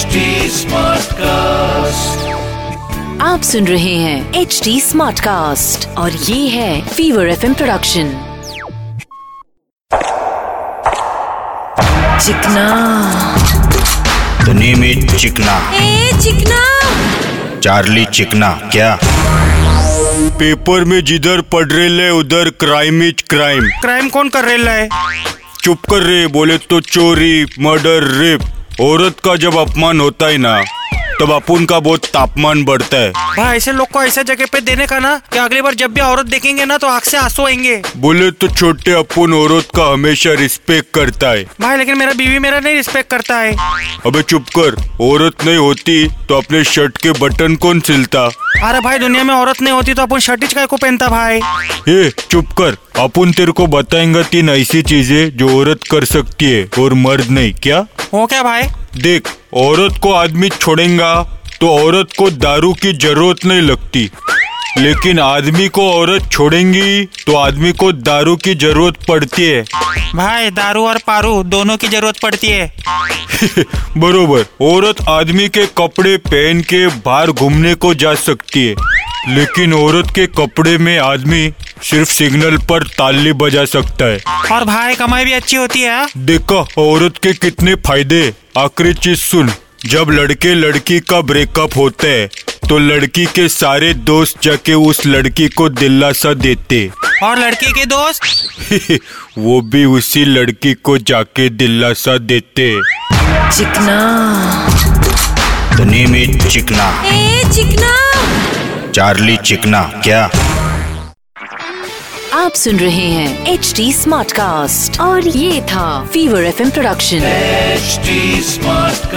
HD Smartcast. आप सुन रहे हैं एच डी स्मार्ट कास्ट और ये है फीवर एफ़ प्रोडक्शन चिकना। The name is चिकना। ए चिकना। चार्ली चिकना क्या? पेपर में जिधर पढ़ रहे उधर क्राइम इज़ क्राइम क्राइम कौन कर रहा है चुप कर रहे बोले तो चोरी मर्डर रेप औरत का जब अपमान होता है ना तब अपुन का बहुत तापमान बढ़ता है। भाई ऐसे लोग को ऐसा जगह पे देने का ना कि अगली बार जब भी औरत देखेंगे ना तो आग से आँसू आएँगे। बोले तो छोटे अपुन औरत का हमेशा रिस्पेक्ट करता है। भाई लेकिन मेरा बीवी मेरा नहीं रिस्पेक्ट करता है। अबे चुप कर औरत नहीं होती तो अपने शर्ट के बटन कौन सिलता? अरे भाई दुनिया में औरत नहीं होती तो अपन शर्टिज का को पहनता भाई। ए चुप कर। अपन तेरे को बताएँगे तीन ऐसी चीज़ें जो औरत कर सकती है और मर्द नहीं क्या? हो क्या भाई? देख औरत को आदमी छोड़ेगा तो औरत को दारू की ज़रूरत नहीं लगती। लेकिन आदमी को औरत छोड़ेंगी तो आदमी को दारू की ज़रूरत पड़ती है। भाई दारू और पारू दोनों की ज़रूरत पड़ती है। बरोबर औरत आदमी के कपड़े पहन के बाहर घूमने को जा सकती है। लेकिन औरत के कपड़े में आदमी सिर्फ़ सिग्नल पर ताली बजा सकता है। और भाई कमाई भी अच्छी होती है देखो औरत के कितने फ़ायदे आखिरी चीज़ सुन जब लड़के लड़की का ब्रेकअप होता है तो लड़की के सारे दोस्त जाके उस लड़की को दिलासा देते। और लड़की के दोस्त? वो भी उसी लड़की को जाके दिलासा देते। चिकना। name is चिकना। ए चिकना। चार्ली चिकना क्या? आप सुन रहे हैं एच डी स्मार्ट कास्ट और ये था fever F production HD Smartcast.